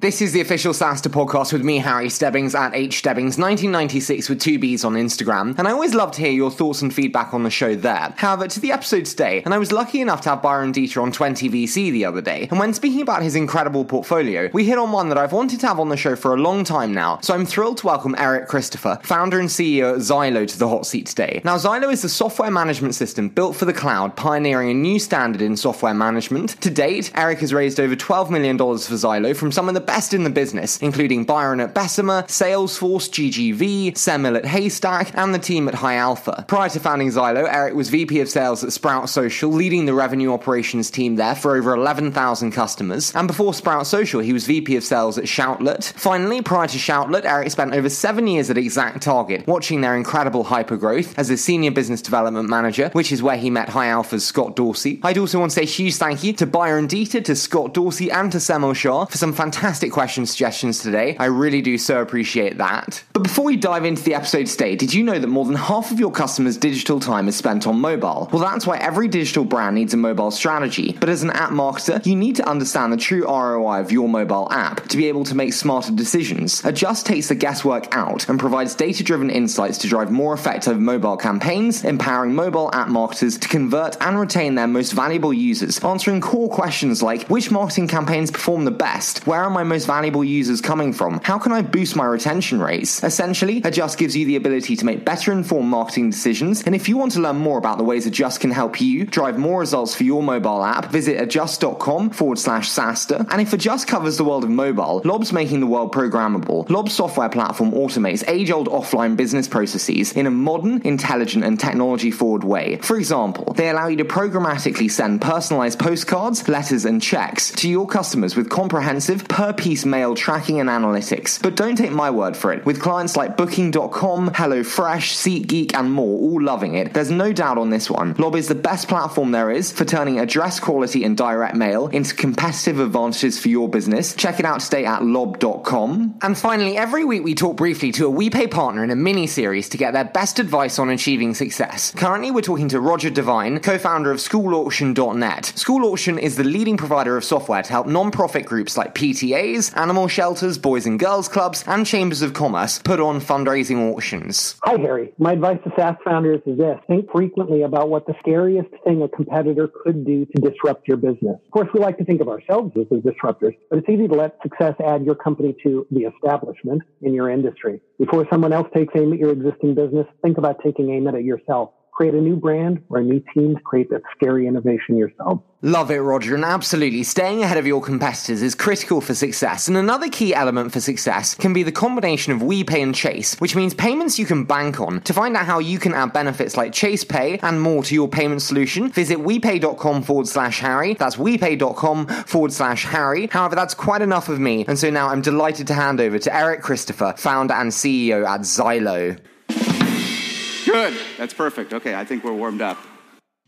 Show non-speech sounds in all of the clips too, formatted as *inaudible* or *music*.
This is the official SaaStr podcast with me, Harry Stebbings, at H Stebbings 1996 with two B's on Instagram. And I always love to hear your thoughts and feedback on the show there. However, to the episode today, and I was lucky enough to have Byron Deeter on 20VC the other day. And when speaking about his incredible portfolio, we hit on one that I've wanted to have on the show for a long time now. So I'm thrilled to welcome Eric Christopher, founder and CEO at Zylo, to the hot seat today. Now, Zylo is the software management system built for the cloud, pioneering a new standard in software management. To date, Eric has raised over $12 million for Zylo from some of the best in the business, including Byron at Bessemer, Salesforce, GGV, Semil at Haystack, and the team at High Alpha. Prior to founding Zylo, Eric was VP of Sales at Sprout Social, leading the revenue operations team there for over 11,000 customers. And before Sprout Social, he was VP of Sales at Shoutlet. Finally, prior to Shoutlet, Eric spent over seven years at Exact Target, watching their incredible hypergrowth as a senior business development manager, which is where he met High Alpha's Scott Dorsey. I'd also want to say huge thank you to Byron Deeter, to Scott Dorsey, and to Semil Shah for some fantastic questions suggestions today. I really do so appreciate that. But before we dive into the episode today, did you know that more than half of your customers' digital time is spent on mobile? Well, that's why every digital brand needs a mobile strategy. But as an app marketer, you need to understand the true ROI of your mobile app to be able to make smarter decisions. Adjust takes the guesswork out and provides data driven insights to drive more effective mobile campaigns, empowering mobile app marketers to convert and retain their most valuable users, answering core questions like which marketing campaigns perform the best, where are my most valuable users coming from? How can I boost my retention rates? Essentially, Adjust gives you the ability to make better informed marketing decisions. And if you want to learn more about the ways Adjust can help you drive more results for your mobile app, visit adjust.com forward slash. And if Adjust covers the world of mobile, Lob's making the world programmable. Lob's software platform automates age old offline business processes in a modern, intelligent, and technology forward way. For example, they allow you to programmatically send personalized postcards, letters, and checks to your customers with comprehensive per piece mail tracking and analytics. But don't take my word for it. With clients like Booking.com, HelloFresh, SeatGeek, and more all loving it, there's no doubt on this one. Lob is the best platform there is for turning address quality and direct mail into competitive advantages for your business. Check it out today at lob.com. And finally, every week we talk briefly to a WePay partner in a mini series to get their best advice on achieving success. Currently, we're talking to Roger Devine, co founder of SchoolAuction.net. School Auction is the leading provider of software to help non-profit groups like PTAs and animal shelters, boys and girls clubs, and chambers of commerce put on fundraising auctions. Hi, Harry. My advice to SaaS founders is this think frequently about what the scariest thing a competitor could do to disrupt your business. Of course, we like to think of ourselves as disruptors, but it's easy to let success add your company to the establishment in your industry. Before someone else takes aim at your existing business, think about taking aim at it yourself create a new brand or a new team to create that scary innovation yourself. Love it, Roger. And absolutely, staying ahead of your competitors is critical for success. And another key element for success can be the combination of WePay and Chase, which means payments you can bank on. To find out how you can add benefits like Chase Pay and more to your payment solution, visit WePay.com forward slash Harry. That's WePay.com forward slash Harry. However, that's quite enough of me. And so now I'm delighted to hand over to Eric Christopher, founder and CEO at Zylo. Good. That's perfect. Okay, I think we're warmed up.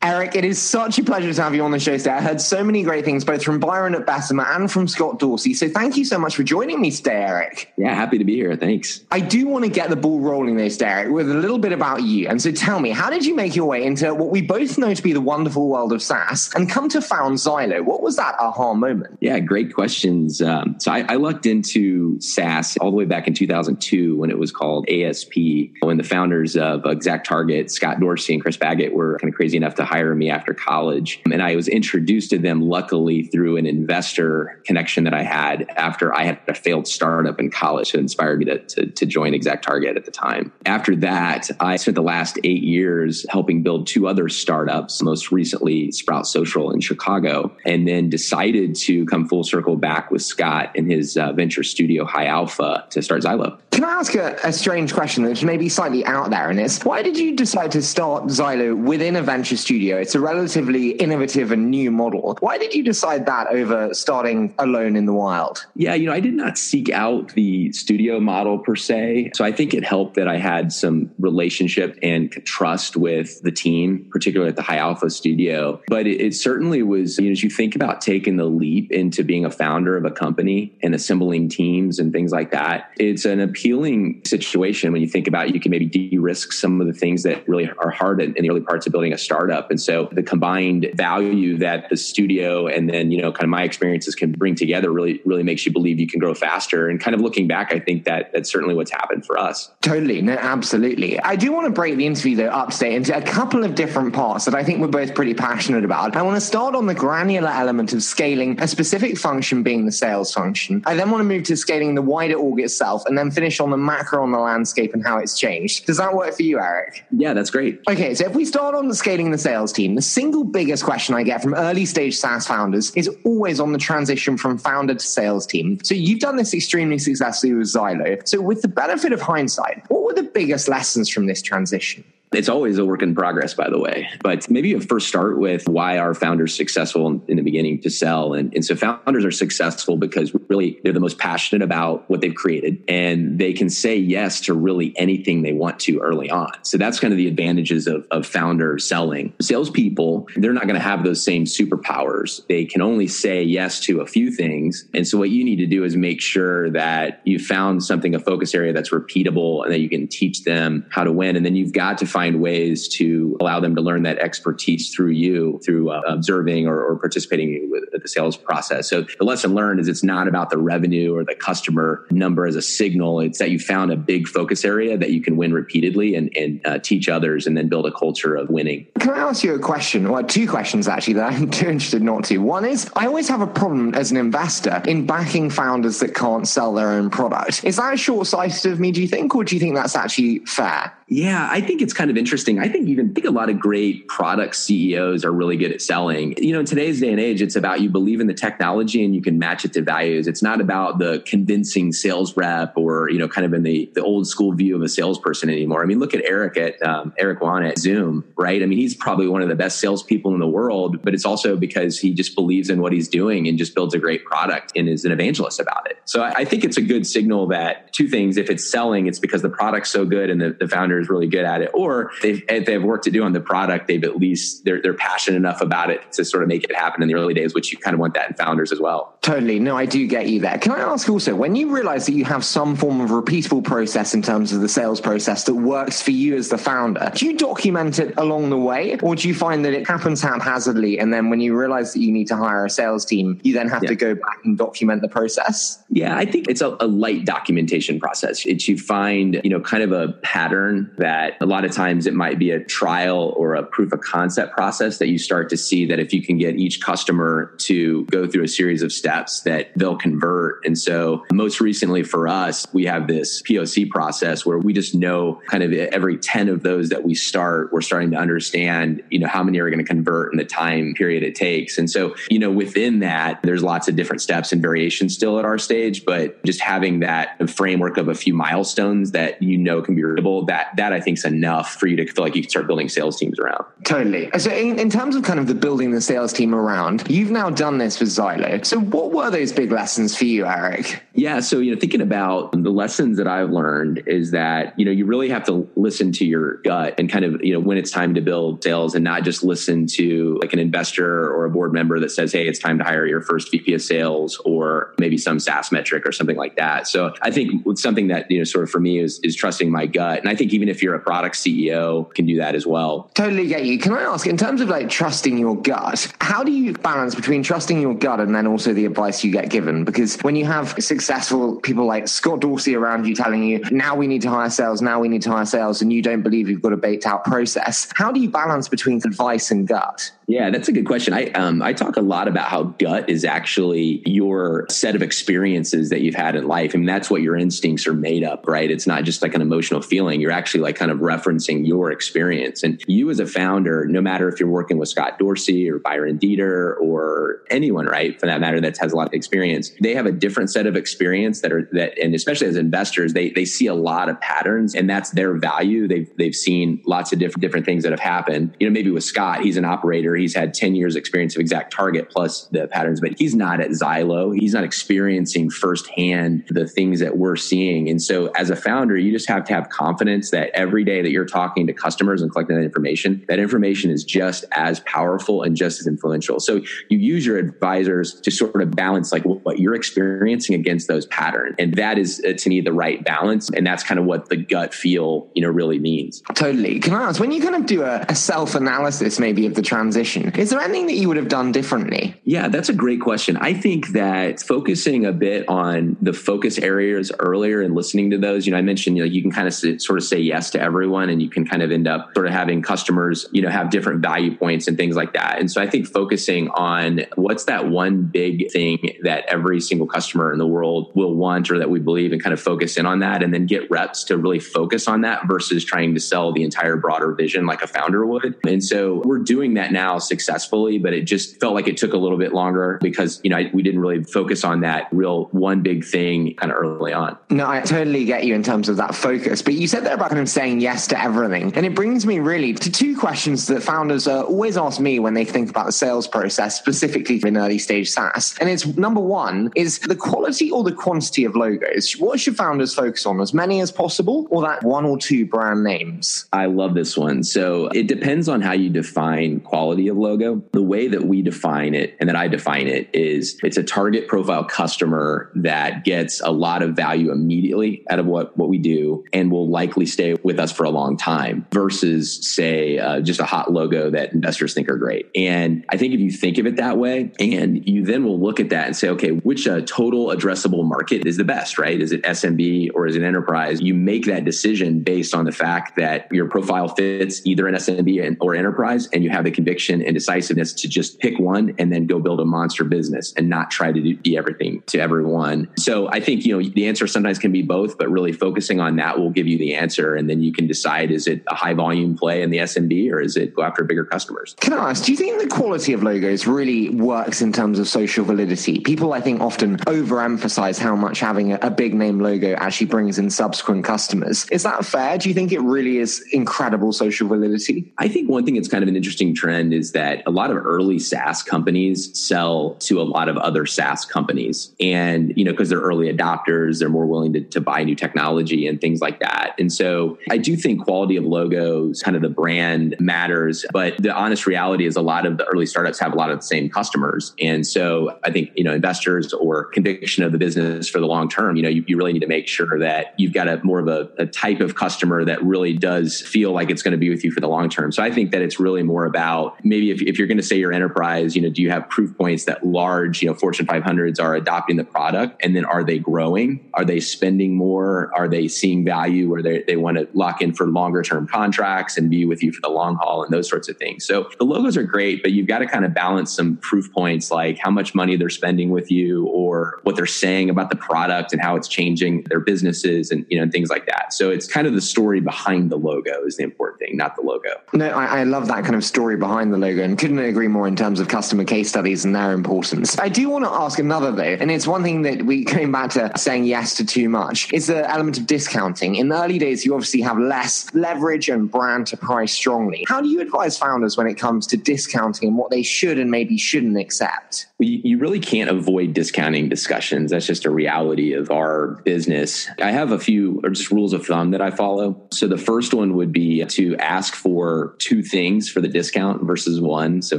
Eric, it is such a pleasure to have you on the show today. I heard so many great things, both from Byron at Bessemer and from Scott Dorsey. So thank you so much for joining me today, Eric. Yeah, happy to be here. Thanks. I do want to get the ball rolling though, Eric, with a little bit about you. And so tell me, how did you make your way into what we both know to be the wonderful world of SaaS and come to found Zylo? What was that aha moment? Yeah, great questions. Um, so I, I lucked into SaaS all the way back in 2002 when it was called ASP, when the founders of Exact Target, Scott Dorsey and Chris Baggett were kind of crazy enough to hire me after college. And I was introduced to them luckily through an investor connection that I had after I had a failed startup in college that inspired me to, to, to join ExactTarget at the time. After that, I spent the last eight years helping build two other startups, most recently Sprout Social in Chicago, and then decided to come full circle back with Scott in his uh, venture studio, High Alpha, to start Zylo. Can I ask a, a strange question which may be slightly out there? And it's why did you decide to start Zylo within a venture studio? It's a a relatively innovative and new model. Why did you decide that over starting alone in the wild? Yeah, you know, I did not seek out the studio model per se. So I think it helped that I had some relationship and trust with the team, particularly at the High Alpha studio. But it, it certainly was, you know, as you think about taking the leap into being a founder of a company and assembling teams and things like that, it's an appeal appealing situation when you think about it. You can maybe de-risk some of the things that really are hard in, in the early parts of building a startup. And so the combined value that the studio and then, you know, kind of my experiences can bring together really, really makes you believe you can grow faster. And kind of looking back, I think that that's certainly what's happened for us. Totally. No, absolutely. I do want to break the interview though up today into a couple of different parts that I think we're both pretty passionate about. I want to start on the granular element of scaling a specific function being the sales function. I then want to move to scaling the wider org itself and then finish on the macro on the landscape and how it's changed. Does that work for you, Eric? Yeah, that's great. Okay, so if we start on the scaling the sales team, the single biggest question I get from early stage SaaS founders is always on the transition from founder to sales team. So you've done this extremely successfully with Zylo. So with the benefit of hindsight, what were the biggest lessons from this transition? It's always a work in progress, by the way. But maybe you first start with why are founders successful in the beginning to sell? And, and so founders are successful because really they're the most passionate about what they've created and they can say yes to really anything they want to early on. So that's kind of the advantages of, of founder selling. Salespeople, they're not going to have those same superpowers. They can only say yes to a few things. And so what you need to do is make sure that you found something, a focus area that's repeatable and that you can teach them how to win. And then you've got to find find ways to allow them to learn that expertise through you, through uh, observing or, or participating with the sales process. So the lesson learned is it's not about the revenue or the customer number as a signal. It's that you found a big focus area that you can win repeatedly and, and uh, teach others and then build a culture of winning. Can I ask you a question? Well, two questions actually that I'm *laughs* too interested not to. One is I always have a problem as an investor in backing founders that can't sell their own product. Is that short sighted of me, do you think, or do you think that's actually fair? Yeah, I think it's kind of interesting. I think even think a lot of great product CEOs are really good at selling. You know, in today's day and age, it's about you believe in the technology and you can match it to values. It's not about the convincing sales rep or you know, kind of in the the old school view of a salesperson anymore. I mean, look at Eric at um, Eric Yuan at Zoom, right? I mean, he's probably one of the best salespeople in the world, but it's also because he just believes in what he's doing and just builds a great product and is an evangelist about it. So I, I think it's a good signal that two things: if it's selling, it's because the product's so good and the, the founder is really good at it, or they've, if they have work to do on the product, they've at least they're they're passionate enough about it to sort of make it happen in the early days, which you kind of want that in founders as well. Totally. No, I do get you there. Can I ask also, when you realize that you have some form of repeatable process in terms of the sales process that works for you as the founder, do you document it along the way, or do you find that it happens haphazardly, and then when you realize that you need to hire a sales team, you then have yeah. to go back and document the process? Yeah, I think it's a, a light documentation process. It's you find you know kind of a pattern that a lot of times it might be a trial or a proof of concept process that you start to see that if you can get each customer to go through a series of steps that they'll convert. And so most recently for us, we have this POC process where we just know kind of every 10 of those that we start, we're starting to understand, you know, how many are going to convert in the time period it takes. And so, you know, within that, there's lots of different steps and variations still at our stage, but just having that framework of a few milestones that you know can be repeatable, that that I think is enough for you to feel like you can start building sales teams around. Totally. So in, in terms of kind of the building the sales team around, you've now done this with Zylo. So what were those big lessons for you, Eric? Yeah. So, you know, thinking about the lessons that I've learned is that, you know, you really have to listen to your gut and kind of, you know, when it's time to build sales and not just listen to like an investor or a board member that says, hey, it's time to hire your first VP of sales or maybe some SaaS metric or something like that. So I think something that, you know, sort of for me is, is trusting my gut. And I think even if you're a product CEO can do that as well. Totally get you. Can I ask, in terms of like trusting your gut, how do you balance between trusting your gut and then also the advice you get given? Because when you have successful people like Scott Dorsey around you telling you, now we need to hire sales, now we need to hire sales, and you don't believe you've got a baked out process, how do you balance between advice and gut? Yeah, that's a good question. I um, I talk a lot about how gut is actually your set of experiences that you've had in life. I mean, that's what your instincts are made up, right? It's not just like an emotional feeling. You're actually like kind of referencing your experience. And you as a founder, no matter if you're working with Scott Dorsey or Byron Deeter or anyone, right, for that matter, that has a lot of experience, they have a different set of experience that are that, and especially as investors, they they see a lot of patterns, and that's their value. They've they've seen lots of different different things that have happened. You know, maybe with Scott, he's an operator He's had 10 years experience of exact target plus the patterns, but he's not at Zylo. He's not experiencing firsthand the things that we're seeing. And so as a founder, you just have to have confidence that every day that you're talking to customers and collecting that information, that information is just as powerful and just as influential. So you use your advisors to sort of balance like what you're experiencing against those patterns. And that is uh, to me the right balance. And that's kind of what the gut feel, you know, really means. Totally. Can I ask, when you kind of do a, a self analysis maybe of the transition, is there anything that you would have done differently? Yeah, that's a great question. I think that focusing a bit on the focus areas earlier and listening to those, you know, I mentioned, you know, you can kind of sort of say yes to everyone and you can kind of end up sort of having customers, you know, have different value points and things like that. And so I think focusing on what's that one big thing that every single customer in the world will want or that we believe and kind of focus in on that and then get reps to really focus on that versus trying to sell the entire broader vision like a founder would. And so we're doing that now successfully, but it just felt like it took a little bit longer because, you know, we didn't really focus on that real one big thing kind of early on. No, I totally get you in terms of that focus. But you said there about kind of saying yes to everything. And it brings me really to two questions that founders uh, always ask me when they think about the sales process, specifically in early stage SaaS. And it's number one is the quality or the quantity of logos. What should founders focus on? As many as possible or that one or two brand names? I love this one. So it depends on how you define quality of logo. The way that we define it and that I define it is it's a target profile customer that gets a lot of value immediately out of what, what we do and will likely stay with us for a long time versus say uh, just a hot logo that investors think are great. And I think if you think of it that way and you then will look at that and say, okay, which uh, total addressable market is the best, right? Is it SMB or is it enterprise? You make that decision based on the fact that your profile fits either an SMB or enterprise and you have the conviction and decisiveness to just pick one and then go build a monster business and not try to be everything to everyone. So I think, you know, the answer sometimes can be both, but really focusing on that will give you the answer. And then you can decide is it a high volume play in the SMB or is it go after bigger customers? Can I ask, do you think the quality of logos really works in terms of social validity? People, I think, often overemphasize how much having a, a big name logo actually brings in subsequent customers. Is that fair? Do you think it really is incredible social validity? I think one thing that's kind of an interesting trend is that a lot of early SaaS companies sell to a lot of other SaaS companies. And, you know, because they're early adopters, they're more willing to, to buy new technology and things like that. And so I do think quality of logos, kind of the brand matters. But the honest reality is a lot of the early startups have a lot of the same customers. And so I think, you know, investors or conviction of the business for the long term, you know, you, you really need to make sure that you've got a more of a, a type of customer that really does feel like it's going to be with you for the long term. So I think that it's really more about maybe if, if you're going to say your enterprise, you know, do you have proof points that large, you know, Fortune 500s are adopting the product? And then are they growing? Are they spending more? Are they seeing value where they, they want to lock in for longer term contracts and be with you for the long haul and those sorts of things? So the logos are great, but you've got to kind of balance some proof points like how much money they're spending with you or what they're saying about the product and how it's changing their businesses and, you know, and things like that. So it's kind of the story behind the logo is the important thing, not the logo. No, I, I love that kind of story behind the logo and couldn't agree more in terms of customer case studies and their importance. I do want to ask another though, and it's one thing that we *laughs* came back to saying yes to too much is the element of discounting. In the early days, you obviously have less leverage and brand to price strongly. How do you advise founders when it comes to discounting and what they should and maybe shouldn't accept? You really can't avoid discounting discussions. That's just a reality of our business. I have a few just rules of thumb that I follow. So the first one would be to ask for two things for the discount versus one. So,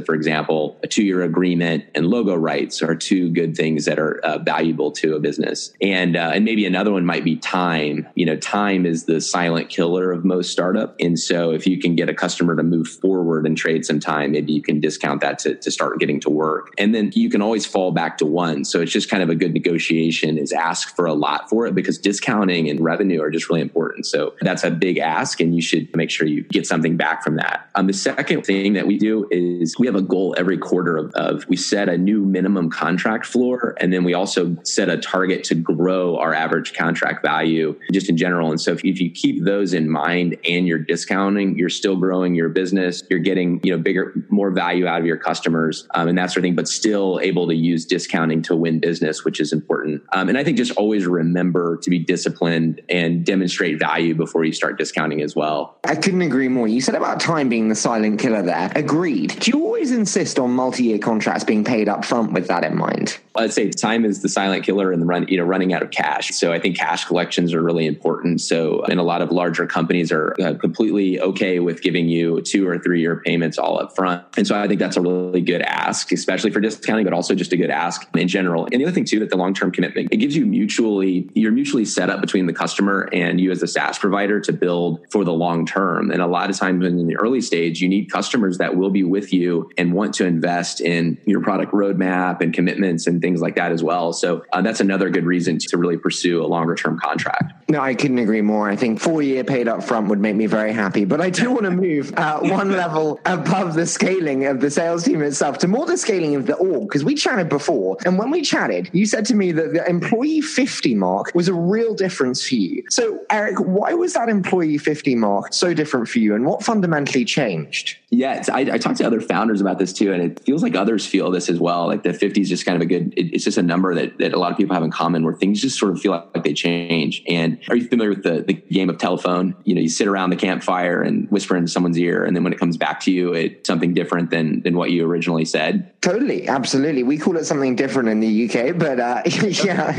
for example, a two year agreement and logo rights are two good things that are uh, valuable to a business. And, uh, and maybe another one might be time. You know, time is the silent killer of most startup. And so if you can get a customer to move forward and trade some time, maybe you can discount that to, to start getting to work. And then you can always fall back to one. So it's just kind of a good negotiation is ask for a lot for it because discounting and revenue are just really important. So that's a big ask and you should make sure you get something back from that. Um, the second thing that we do is we have a goal every quarter of, of we set a new minimum contract floor and then we also set a target to grow our average contract value just in general. And so if, if you keep those in mind and you're discounting, you're still growing your business, you're getting, you know, bigger, more value out of your customers um, and that sort of thing, but still able to use discounting to win business, which is important. Um, and I think just always remember to be disciplined and demonstrate value before you start discounting as well. I couldn't agree more. You said about time being the silent killer there. Agreed. Do you always insist on multi-year contracts being paid up front with that in mind? I'd say time is the silent killer and the run, you know, running out of cash. So I think cash collections are really important. So, and a lot of larger companies are uh, completely okay with giving you two or three year payments all up front. And so I think that's a really good ask, especially for discounting, but also just a good ask in general. And the other thing too, that the long term commitment, it gives you mutually, you're mutually set up between the customer and you as a SaaS provider to build for the long term. And a lot of times in the early stage, you need customers that will be with you and want to invest in your product roadmap and commitments and things like that as well. So uh, that's another good reason to really pursue a longer term contract. No, I couldn't agree more. I think four year paid up front would make me very happy. But I do want to move uh, one *laughs* level above the scaling of the sales team itself to more the scaling of the org because we chatted before. And when we chatted, you said to me that the employee 50 mark was a real difference for you. So, Eric, why was that employee 50 mark so different for you and what fundamentally changed? Yeah, I, I talked to other founders about this too, and it feels like others feel this as well. Like the 50 is just kind of a good, it, it's just a number that, that a lot of people have in common where things just sort of feel like, they change. And are you familiar with the, the game of telephone? You know, you sit around the campfire and whisper into someone's ear, and then when it comes back to you, it's something different than, than what you originally said. Totally, absolutely. We call it something different in the UK, but uh, *laughs* yeah.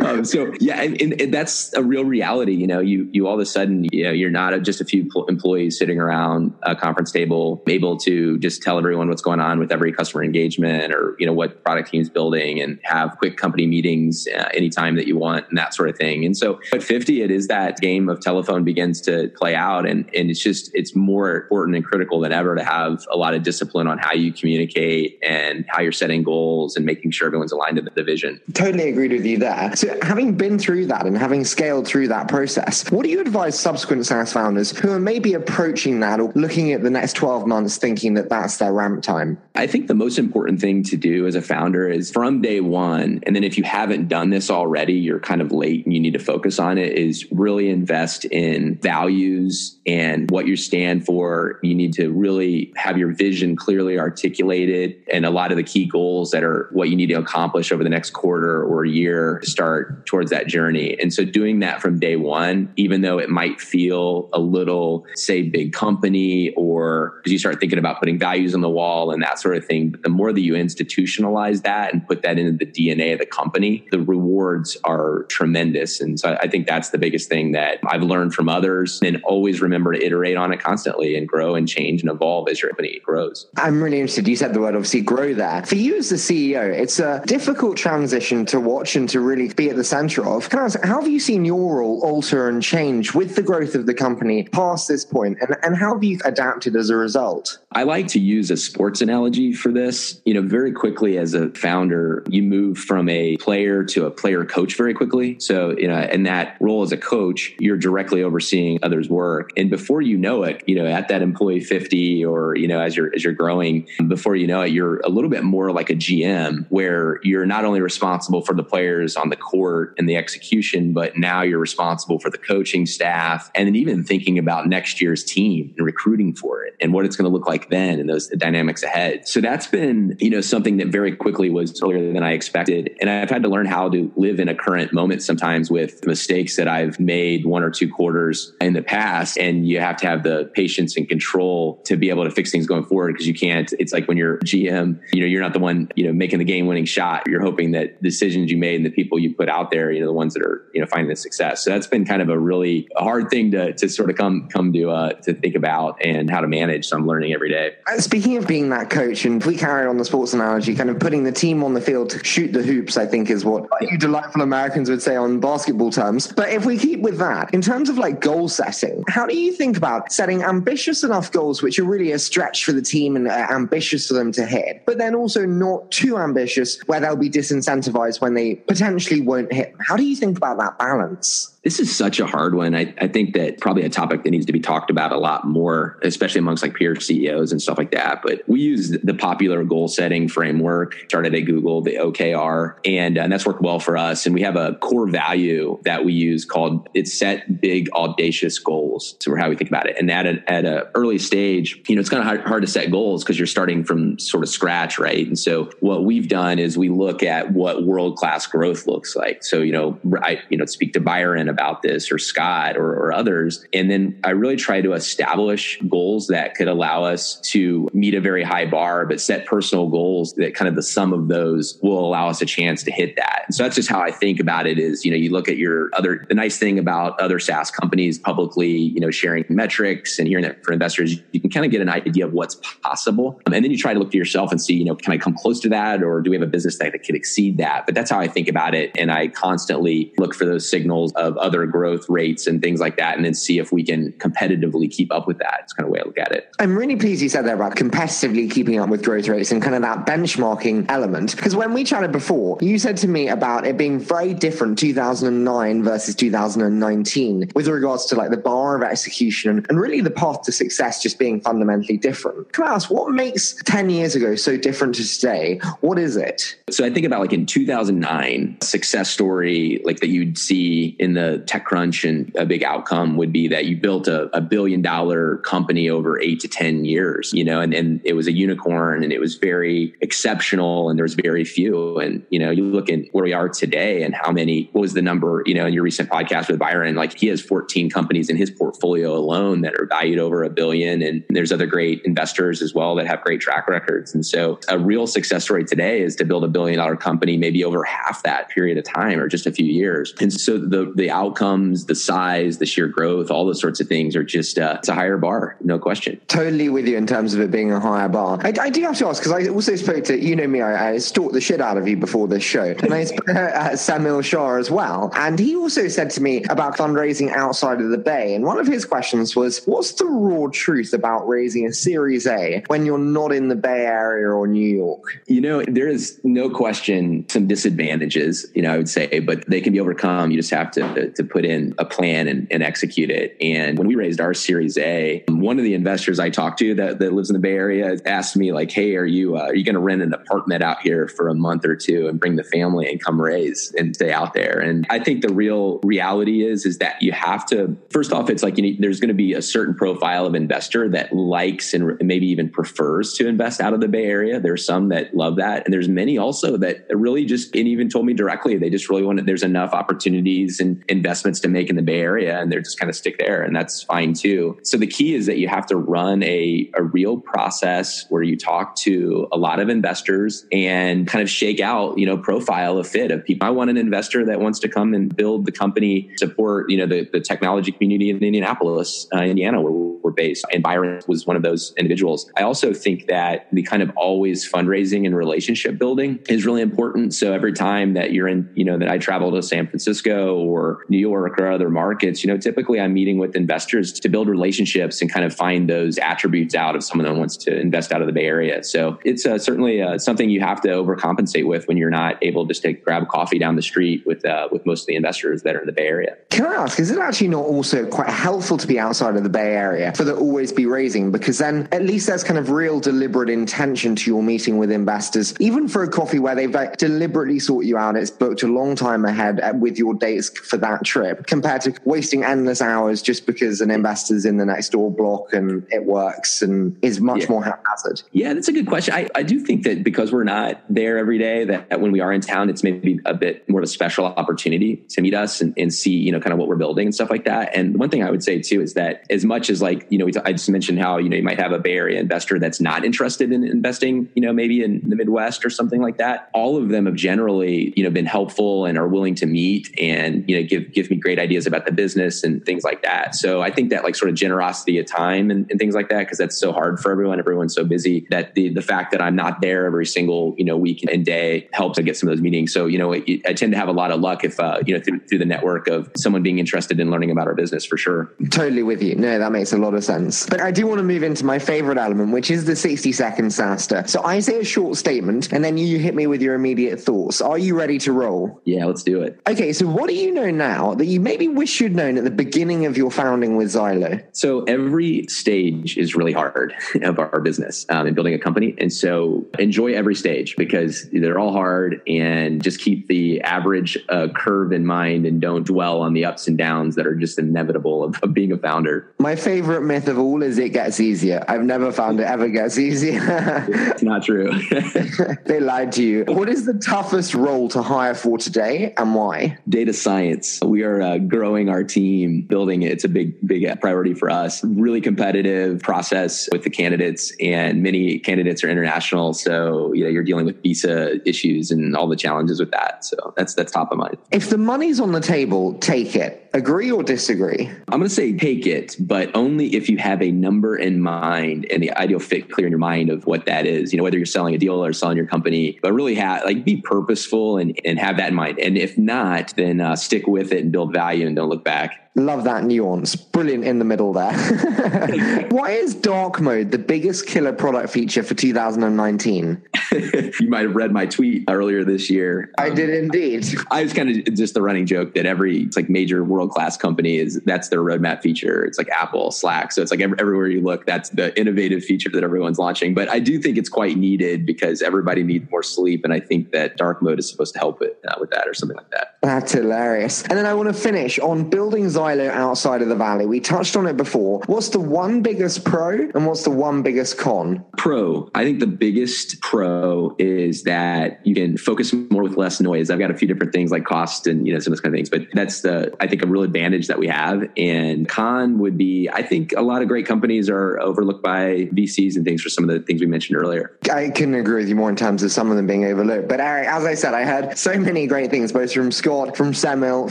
*laughs* um, so yeah, and, and, that's a real reality. You know, you you all of a sudden, you know, you're not a, just a few employees sitting around a conference table, able to just tell everyone what's going on with every customer engagement or you know what product team's building, and have quick company meetings uh, anytime that you want and that sort of thing. And so at 50, it is that game of telephone begins to play out, and and it's just it's more important and critical than ever to have a lot of discipline on how you communicate communicate and how you're setting goals and making sure everyone's aligned to the vision. Totally agreed with you there. So, having been through that and having scaled through that process, what do you advise subsequent SaaS founders who are maybe approaching that or looking at the next 12 months thinking that that's their ramp time? I think the most important thing to do as a founder is from day one, and then if you haven't done this already, you're kind of late and you need to focus on it, is really invest in values and what you stand for. You need to really have your vision clearly articulated and a lot of the key goals that are what you need to accomplish over the next quarter or year to start towards that journey. And so doing that from day one, even though it might feel a little, say, big company or because you start thinking about putting values on the wall and that sort of thing, but the more that you institutionalize that and put that into the DNA of the company, the rewards are tremendous. And so I think that's the biggest thing that I've learned from others and always remember to iterate on it constantly and grow and change and evolve as your company grows. I'm really interested you said the word obviously grow there. For you as the CEO, it's a difficult transition to watch and to really be at the center of. Can I ask, how have you seen your role alter and change with the growth of the company past this point, and, and how have you adapted as a result? I like to use a sports analogy for this. You know, very quickly as a founder, you move from a player to a player coach very quickly. So, you know, in that role as a coach, you're directly overseeing others' work. And before you know it, you know, at that employee 50 or, you know, as you're as you're growing, before you know it, you're a little bit more like a GM where you're not only responsible for the players on the court and the execution, but now you're responsible for the coaching staff and then even thinking about next year's team and recruiting for it and what it's going to look like then and those dynamics ahead. So that's been, you know, something that very quickly was earlier than I expected. And I've had to learn how to live in a current moment sometimes with mistakes that I've made one or two quarters in the past. And you have to have the patience and control to be able to fix things going forward because you can't, it's like when you're GM, you know, you're not the one, you know, making the game winning shot. You're hoping that decisions you made and the people you put out there, you know, the ones that are, you know, finding the success. So that's been kind of a really hard thing to, to sort of come, come to, uh, to think about and how to manage. So I'm learning every day. Uh, speaking of being that coach, and if we carry on the sports analogy, kind of putting the team on the field to shoot the hoops, I think is what you delightful Americans would say on basketball terms. But if we keep with that, in terms of like goal setting, how do you think about setting ambitious enough goals, which are really a stretch for the team and uh, ambitious for them to hit, but then also not too ambitious where they'll be disincentivized when they potentially won't hit. How do you think about that balance? This is such a hard one. I, I, think that probably a topic that needs to be talked about a lot more, especially amongst like peer CEOs and stuff like that. But we use the popular goal setting framework started at Google, the OKR, and, uh, and that's worked well for us. And we have a core value that we use called it's set big, audacious goals. So how we think about it. And that at an at a early stage, you know, it's kind of hard, hard to set goals because you're starting from sort of scratch, right? And so what we've done is we look at what world class growth looks like. So you know, I you know speak to Byron about this or Scott or, or others, and then I really try to establish goals that could allow us to meet a very high bar, but set personal goals that kind of the sum of those will allow us a chance to hit that. And so that's just how I think about it. Is you know you look at your other the nice thing about other SaaS companies publicly you know sharing metrics and hearing that for investors, you can kind of get an idea of what's possible, um, and then you try to look to yourself and see you know can I come close to that or do we have a business that, that could exceed that? But that's how I think about it, and I constantly look for those signals of other growth rates and things like that, and then see if we can competitively keep up with that. It's kind of the way I look at it. I'm really pleased you said that about competitively keeping up with growth rates and kind of that benchmarking element. Because when we chatted before, you said to me about it being very different 2009 versus 2019 with regards to like the bar of execution and really the path to success just being fundamentally different. Can I ask what makes 10 years ago so different to today? What is it? So I think about like in 2009, success story like that you'd see in the TechCrunch and a big outcome would be that you built a, a billion dollar company over eight to 10 years, you know, and, and it was a unicorn and it was very exceptional and there's very few. And, you know, you look at where we are today and how many, what was the number, you know, in your recent podcast with Byron, like he has 14 companies in his portfolio alone that are valued over a billion. And there's other great investors as well that have great track records. And so a real success story today is to build a billion dollar company, maybe over half that period of time or just a few years. And so the, the outcomes, the size, the sheer growth, all those sorts of things are just, uh, it's a higher bar, no question. Totally with you in terms of it being a higher bar. I, I do have to ask, because I also spoke to, you know me, I, I stalked the shit out of you before this show. And I spoke to Semil Shah as well. And he also said to me about fundraising outside of the Bay. And one of his questions was, what's the raw truth about raising a Series A when you're not in the Bay Area or New York? You know, there is no question some disadvantages, you know, I would say, but they can be overcome. You just have to, to put in a plan and, and execute it. And when we raised our Series A, one of the investors I talked to that, that lives in the Bay Area asked me like, Hey, are you, uh, are you going to rent an apartment out here for a month or two and bring the family and come raise and stay out there? And I think the real reality is, is that you have to, first off, it's like you need, there's going to be a certain profile of investor that likes and maybe even prefers to invest out of the Bay Area. There's some that love that. And there's many also that really just, and even told me directly, they just really want there's enough opportunities and investments to make in the Bay Area and they're just kind of stick there. And that's fine too. So the key is that you have to run a, a real process where you talk to a lot of investors and kind of shake out, you know, profile of fit of people. I want an investor that wants to come and build the company, support, you know, the, the technology community in Indianapolis, uh, Indiana, where we're based. And Byron was one of those individuals. I also think that the kind of always fundraising and relationship building is really important. So every time that you're in, you know, that I travel to San Francisco or New York or other markets, you know, typically I'm meeting with investors to build relationships and kind of find those attributes out of someone that wants to invest out of the Bay Area. So it's uh, certainly uh, something you have to overcompensate with when you're not able just to grab coffee down the street with uh, with most of the investors that are in the Bay Area. Can I ask, is it actually not also quite helpful to be outside of the Bay Area for the always be raising? Because then at least there's kind of real deliberate intention to your meeting with investors, even for a coffee where they've like deliberately sought you out. It's booked a long time ahead uh, with your dates for that trip compared to wasting endless hours just because an investor's in the next door block and it works and is much Yeah. more haphazard. Yeah, that's a good question. I, I do think that because we're not there every day, that, when we are in town, it's maybe a bit more of a special opportunity to meet us and, and see, you know, kind of what we're building and stuff like that. And one thing I would say too is that as much as like, you know, I just mentioned how, you know, you might have a Bay Area investor that's not interested in investing, you know, maybe in the Midwest or something like that. All of them have generally, you know, been helpful and are willing to meet and, you know, give, give me great ideas about the business and things like that. So I think that like sort of generosity of time and, and things like that, because that's so hard for everyone. Everyone's so busy that the, the fact that I'm not there every single, you know, week and day helps to get some of those meetings. So, you know, it, I tend to have a lot of luck if, uh, you know, through, through the network of someone being interested in learning about our business for sure. Totally with you. No, that makes a lot of sense. But I do want to move into my favorite element, which is the 60 second SaaStr. So I say a short statement and then you hit me with your immediate thoughts. Are you ready to roll? Yeah, let's do it. Okay, so what do you know now that you maybe wish you'd known at the beginning of your founding with Zylo? So every stage is really hard *laughs* of our business um, and building a company. And so enjoy every stage because they're all hard and just keep the average uh, curve in mind and don't dwell on the ups and downs that are just inevitable of, of being a founder. My favorite myth of all is it gets easier. I've never found it ever gets easier. it's not true. *laughs* they lied to you. What is the toughest role to hire for today and why? Data science. We are uh, growing our team, building it. It's a big, big priority for us. Really competitive process with the candidates, and many candidates are international. So, you know, you're dealing with visa issues and all the challenges with that. So that's that's top of mind. If the money's on the table, take it. Agree or disagree? I'm going to say take it, but only if you have a number in mind and the ideal fit clear in your mind of what that is. You know, whether you're selling a deal or selling your company, but really have like be purposeful and, and have that in mind. And if not, then uh, stick with it and build value and don't look back. Love that nuance. Brilliant in the middle there. *laughs* Why is dark mode the biggest killer product feature for 2019? *laughs* you might have read my tweet earlier this year. I um, did indeed. I was kind of just the running joke that every it's like major world class company is that's their roadmap feature. It's like Apple, Slack. So it's like every, everywhere you look, that's the innovative feature that everyone's launching. But I do think it's quite needed because everybody needs more sleep, and I think that dark mode is supposed to help it uh, with that or something like that. That's hilarious. And then I want to finish on building Zylo outside of the valley. We touched on it before. What's the one biggest pro and what's the one biggest con? Pro. I think the biggest pro is that you can focus more with less noise. I've got a few different things like cost and you know some of those kind of things, but that's the I think a real advantage that we have. And con would be I think a lot of great companies are overlooked by VCs and things for some of the things we mentioned earlier. I couldn't agree with you more in terms of some of them being overlooked. But Eric, as I said, I heard so many great things both from Scott, from Semil,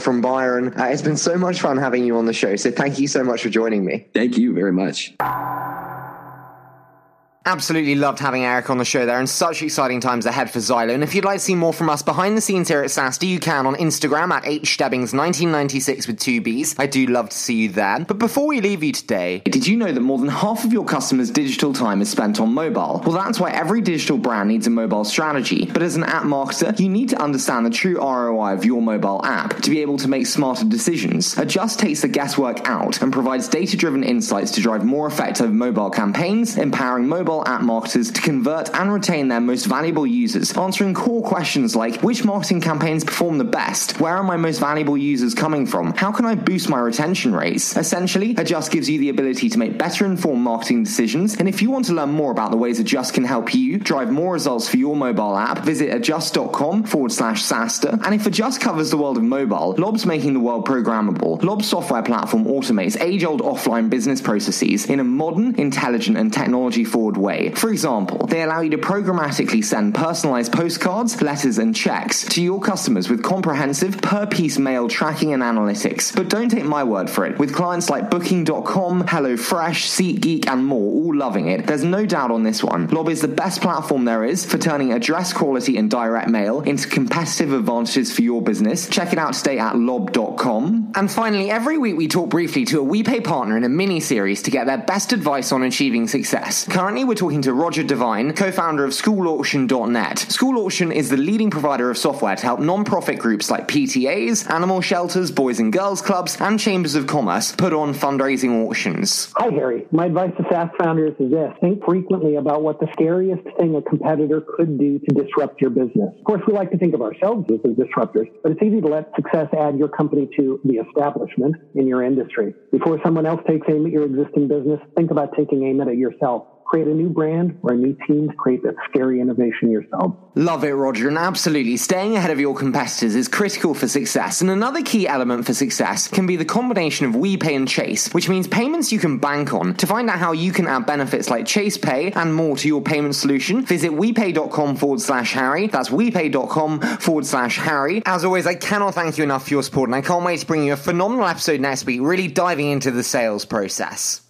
from Byron. Uh, it's been so much fun having you on the show. So thank you so much for joining me. Thank you very much. Absolutely loved having Eric on the show there, and such exciting times ahead for Zylo. And if you'd like to see more from us behind the scenes here at SaaStr, you can on Instagram at hstebbings1996 with two Bs. I do love to see you there. But before we leave you today, did you know that more than half of your customers' digital time is spent on mobile? Well, that's why every digital brand needs a mobile strategy. But as an app marketer, you need to understand the true ROI of your mobile app to be able to make smarter decisions. Adjust takes the guesswork out and provides data driven insights to drive more effective mobile campaigns, empowering mobile app marketers to convert and retain their most valuable users, answering core questions like which marketing campaigns perform the best? Where are my most valuable users coming from? How can I boost my retention rates? Essentially, Adjust gives you the ability to make better informed marketing decisions. And if you want to learn more about the ways Adjust can help you drive more results for your mobile app, visit adjust.com forward slash SaaStr. And if Adjust covers the world of mobile, Lob's making the world programmable. Lob's software platform automates age old offline business processes in a modern, intelligent, and technology forward way way. For example, they allow you to programmatically send personalized postcards, letters, and checks to your customers with comprehensive per piece mail tracking and analytics. But don't take my word for it. With clients like Booking.com, HelloFresh, SeatGeek, and more all loving it, there's no doubt on this one. Lob is the best platform there is for turning address quality and direct mail into competitive advantages for your business. Check it out today at lob.com. And finally, every week we talk briefly to a WePay partner in a mini series to get their best advice on achieving success. Currently, we're talking to Roger Devine, co founder of SchoolAuction.net. School Auction is the leading provider of software to help non-profit groups like PTAs, animal shelters, boys and girls clubs, and chambers of commerce put on fundraising auctions. Hi, Harry. My advice to SaaS founders is this think frequently about what the scariest thing a competitor could do to disrupt your business. Of course, we like to think of ourselves as disruptors, but it's easy to let success add your company to the establishment in your industry. Before someone else takes aim at your existing business, think about taking aim at it yourself create a new brand or a new team to create that scary innovation yourself. Love it, Roger. And absolutely, staying ahead of your competitors is critical for success. And another key element for success can be the combination of WePay and Chase, which means payments you can bank on. To find out how you can add benefits like Chase Pay and more to your payment solution, visit WePay.com forward slash Harry. That's WePay.com forward slash Harry. As always, I cannot thank you enough for your support, and I can't wait to bring you a phenomenal episode next week, really diving into the sales process.